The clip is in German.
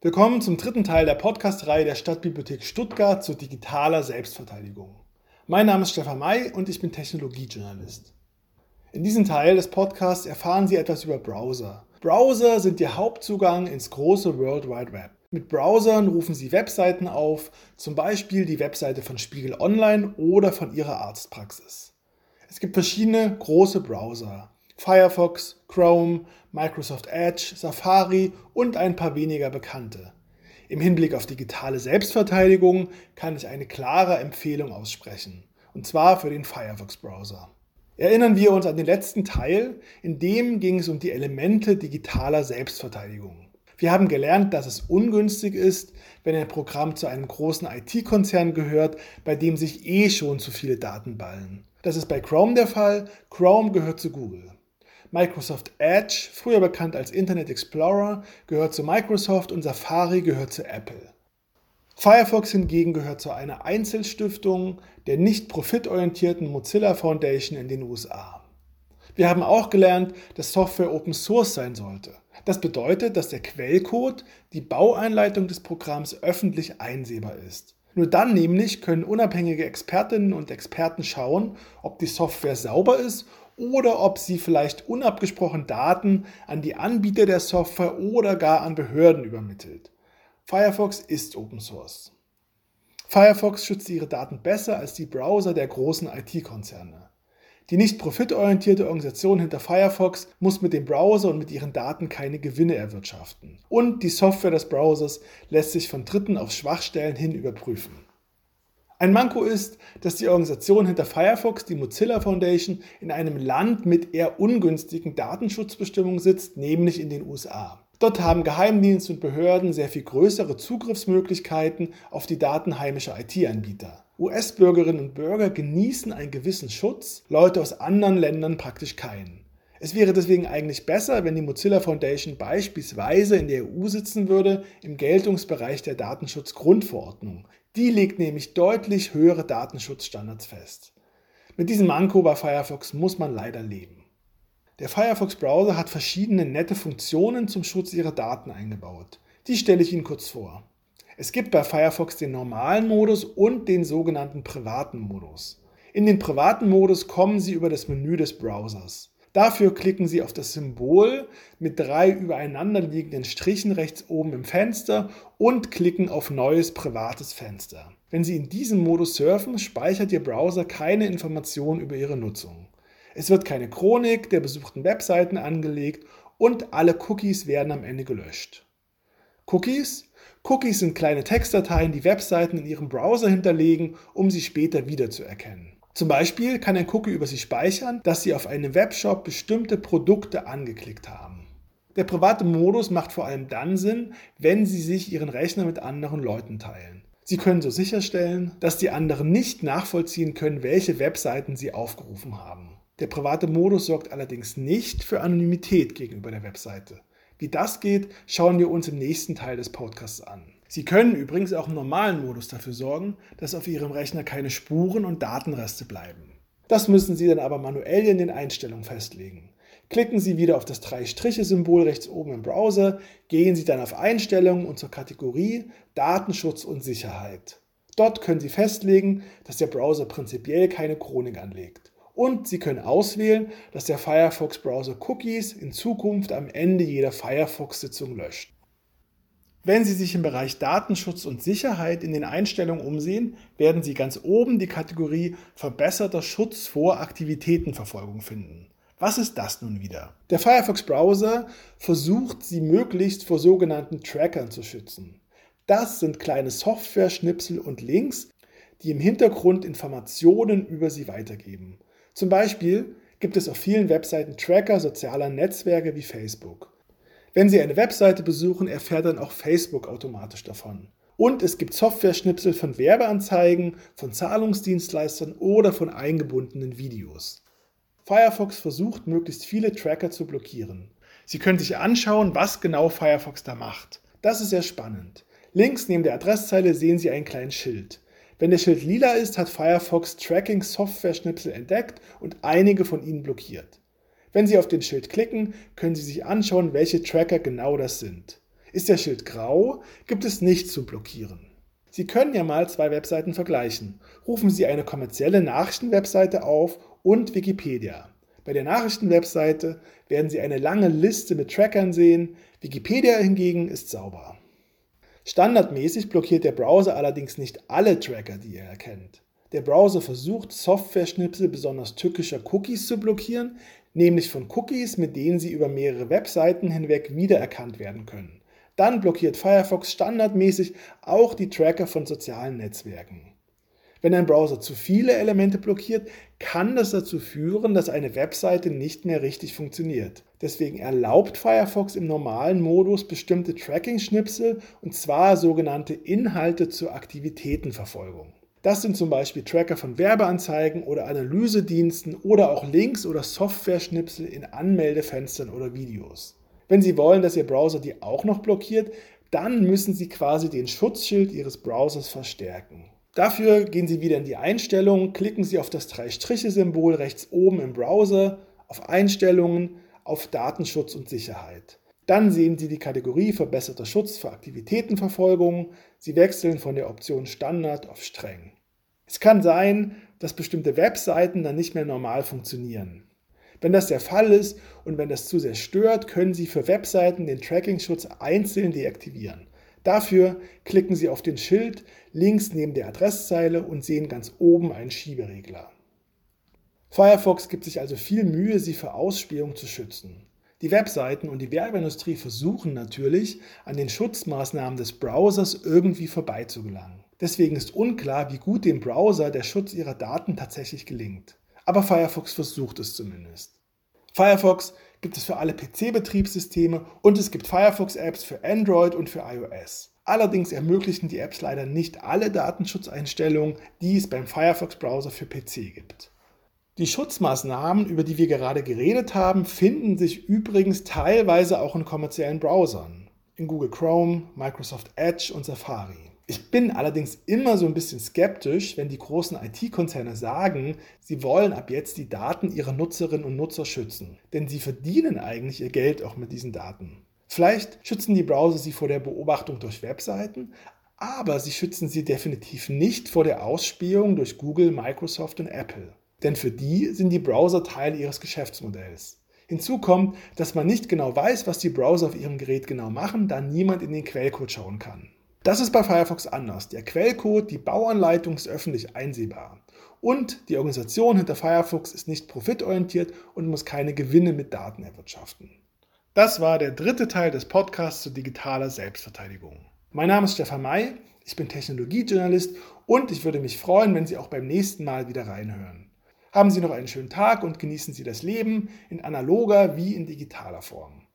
Willkommen zum dritten Teil der Podcast-Reihe der Stadtbibliothek Stuttgart zu digitaler Selbstverteidigung. Mein Name ist Stefan May und ich bin Technologiejournalist. In diesem Teil des Podcasts erfahren Sie etwas über Browser. Browser sind Ihr Hauptzugang ins große World Wide Web. Mit Browsern rufen Sie Webseiten auf, zum Beispiel die Webseite von Spiegel Online oder von Ihrer Arztpraxis. Es gibt verschiedene große Browser. Firefox, Chrome, Microsoft Edge, Safari und ein paar weniger bekannte. Im Hinblick auf digitale Selbstverteidigung kann ich eine klare Empfehlung aussprechen, und zwar für den Firefox-Browser. Erinnern wir uns an den letzten Teil, in dem ging es um die Elemente digitaler Selbstverteidigung. Wir haben gelernt, dass es ungünstig ist, wenn ein Programm zu einem großen IT-Konzern gehört, bei dem sich eh schon zu viele Daten ballen. Das ist bei Chrome der Fall. Chrome gehört zu Google. Microsoft Edge, früher bekannt als Internet Explorer, gehört zu Microsoft und Safari gehört zu Apple. Firefox hingegen gehört zu einer Einzelstiftung der nicht profitorientierten Mozilla Foundation in den USA. Wir haben auch gelernt, dass Software Open Source sein sollte. Das bedeutet, dass der Quellcode, die Baueinleitung des Programms öffentlich einsehbar ist. Nur dann nämlich können unabhängige Expertinnen und Experten schauen, ob die Software sauber ist oder ob sie vielleicht unabgesprochen Daten an die Anbieter der Software oder gar an Behörden übermittelt. Firefox ist Open Source. Firefox schützt ihre Daten besser als die Browser der großen IT-Konzerne. Die nicht profitorientierte Organisation hinter Firefox muss mit dem Browser und mit ihren Daten keine Gewinne erwirtschaften. Und die Software des Browsers lässt sich von Dritten auf Schwachstellen hin überprüfen. Ein Manko ist, dass die Organisation hinter Firefox, die Mozilla Foundation, in einem Land mit eher ungünstigen Datenschutzbestimmungen sitzt, nämlich in den USA. Dort haben Geheimdienste und Behörden sehr viel größere Zugriffsmöglichkeiten auf die Daten heimischer IT-Anbieter. US-Bürgerinnen und Bürger genießen einen gewissen Schutz, Leute aus anderen Ländern praktisch keinen. Es wäre deswegen eigentlich besser, wenn die Mozilla Foundation beispielsweise in der EU sitzen würde, im Geltungsbereich der Datenschutzgrundverordnung. Die legt nämlich deutlich höhere Datenschutzstandards fest. Mit diesem Manko bei Firefox muss man leider leben. Der Firefox-Browser hat verschiedene nette Funktionen zum Schutz ihrer Daten eingebaut. Die stelle ich Ihnen kurz vor. Es gibt bei Firefox den normalen Modus und den sogenannten privaten Modus. In den privaten Modus kommen Sie über das Menü des Browsers. Dafür klicken Sie auf das Symbol mit drei übereinander liegenden Strichen rechts oben im Fenster und klicken auf Neues privates Fenster. Wenn Sie in diesem Modus surfen, speichert Ihr Browser keine Informationen über Ihre Nutzung. Es wird keine Chronik der besuchten Webseiten angelegt und alle Cookies werden am Ende gelöscht. Cookies? Cookies sind kleine Textdateien, die Webseiten in Ihrem Browser hinterlegen, um sie später wiederzuerkennen. Zum Beispiel kann ein Cookie über Sie speichern, dass Sie auf einem Webshop bestimmte Produkte angeklickt haben. Der private Modus macht vor allem dann Sinn, wenn Sie sich Ihren Rechner mit anderen Leuten teilen. Sie können so sicherstellen, dass die anderen nicht nachvollziehen können, welche Webseiten Sie aufgerufen haben. Der private Modus sorgt allerdings nicht für Anonymität gegenüber der Webseite. Wie das geht, schauen wir uns im nächsten Teil des Podcasts an. Sie können übrigens auch im normalen Modus dafür sorgen, dass auf Ihrem Rechner keine Spuren und Datenreste bleiben. Das müssen Sie dann aber manuell in den Einstellungen festlegen. Klicken Sie wieder auf das Drei-Striche-Symbol rechts oben im Browser, gehen Sie dann auf Einstellungen und zur Kategorie Datenschutz und Sicherheit. Dort können Sie festlegen, dass der Browser prinzipiell keine Chronik anlegt. Und Sie können auswählen, dass der Firefox-Browser Cookies in Zukunft am Ende jeder Firefox-Sitzung löscht. Wenn Sie sich im Bereich Datenschutz und Sicherheit in den Einstellungen umsehen, werden Sie ganz oben die Kategorie Verbesserter Schutz vor Aktivitätenverfolgung finden. Was ist das nun wieder? Der Firefox-Browser versucht, Sie möglichst vor sogenannten Trackern zu schützen. Das sind kleine Software-Schnipsel und Links, die im Hintergrund Informationen über Sie weitergeben. Zum Beispiel gibt es auf vielen Webseiten Tracker sozialer Netzwerke wie Facebook. Wenn Sie eine Webseite besuchen, erfährt dann auch Facebook automatisch davon. Und es gibt Software-Schnipsel von Werbeanzeigen, von Zahlungsdienstleistern oder von eingebundenen Videos. Firefox versucht, möglichst viele Tracker zu blockieren. Sie können sich anschauen, was genau Firefox da macht. Das ist sehr spannend. Links neben der Adresszeile sehen Sie ein kleines Schild. Wenn der Schild lila ist, hat Firefox Tracking-Software-Schnipsel entdeckt und einige von ihnen blockiert. Wenn Sie auf den Schild klicken, können Sie sich anschauen, welche Tracker genau das sind. Ist der Schild grau, gibt es nichts zu blockieren. Sie können ja mal zwei Webseiten vergleichen. Rufen Sie eine kommerzielle Nachrichtenwebseite auf und Wikipedia. Bei der Nachrichtenwebseite werden Sie eine lange Liste mit Trackern sehen, Wikipedia hingegen ist sauber. Standardmäßig blockiert der Browser allerdings nicht alle Tracker, die er erkennt. Der Browser versucht, Software-Schnipsel besonders tückischer Cookies zu blockieren, nämlich von Cookies, mit denen sie über mehrere Webseiten hinweg wiedererkannt werden können. Dann blockiert Firefox standardmäßig auch die Tracker von sozialen Netzwerken. Wenn ein Browser zu viele Elemente blockiert, kann das dazu führen, dass eine Webseite nicht mehr richtig funktioniert. Deswegen erlaubt Firefox im normalen Modus bestimmte Tracking-Schnipsel und zwar sogenannte Inhalte zur Aktivitätenverfolgung. Das sind zum Beispiel Tracker von Werbeanzeigen oder Analysediensten oder auch Links oder Software-Schnipsel in Anmeldefenstern oder Videos. Wenn Sie wollen, dass Ihr Browser die auch noch blockiert, dann müssen Sie quasi den Schutzschild Ihres Browsers verstärken. Dafür gehen Sie wieder in die Einstellungen, klicken Sie auf das Drei-Striche-Symbol rechts oben im Browser, auf Einstellungen, auf Datenschutz und Sicherheit. Dann sehen Sie die Kategorie Verbesserter Schutz für Aktivitätenverfolgung. Sie wechseln von der Option Standard auf Streng. Es kann sein, dass bestimmte Webseiten dann nicht mehr normal funktionieren. Wenn das der Fall ist und wenn das zu sehr stört, können Sie für Webseiten den Tracking-Schutz einzeln deaktivieren. Dafür klicken Sie auf den Schild links neben der Adresszeile und sehen ganz oben einen Schieberegler. Firefox gibt sich also viel Mühe, Sie vor Ausspähung zu schützen. Die Webseiten und die Werbeindustrie versuchen natürlich, an den Schutzmaßnahmen des Browsers irgendwie vorbeizugelangen. Deswegen ist unklar, wie gut dem Browser der Schutz ihrer Daten tatsächlich gelingt. Aber Firefox versucht es zumindest. Firefox gibt es für alle PC-Betriebssysteme und es gibt Firefox-Apps für Android und für iOS. Allerdings ermöglichen die Apps leider nicht alle Datenschutzeinstellungen, die es beim Firefox-Browser für PC gibt. Die Schutzmaßnahmen, über die wir gerade geredet haben, finden sich übrigens teilweise auch in kommerziellen Browsern, in Google Chrome, Microsoft Edge und Safari. Ich bin allerdings immer so ein bisschen skeptisch, wenn die großen IT-Konzerne sagen, sie wollen ab jetzt die Daten ihrer Nutzerinnen und Nutzer schützen. Denn sie verdienen eigentlich ihr Geld auch mit diesen Daten. Vielleicht schützen die Browser sie vor der Beobachtung durch Webseiten, aber sie schützen sie definitiv nicht vor der Ausspähung durch Google, Microsoft und Apple. Denn für die sind die Browser Teil ihres Geschäftsmodells. Hinzu kommt, dass man nicht genau weiß, was die Browser auf ihrem Gerät genau machen, da niemand in den Quellcode schauen kann. Das ist bei Firefox anders. Der Quellcode, die Bauanleitung ist öffentlich einsehbar. Und die Organisation hinter Firefox ist nicht profitorientiert und muss keine Gewinne mit Daten erwirtschaften. Das war der dritte Teil des Podcasts zu digitaler Selbstverteidigung. Mein Name ist Stefan May, ich bin Technologiejournalist und ich würde mich freuen, wenn Sie auch beim nächsten Mal wieder reinhören. Haben Sie noch einen schönen Tag und genießen Sie das Leben in analoger wie in digitaler Form.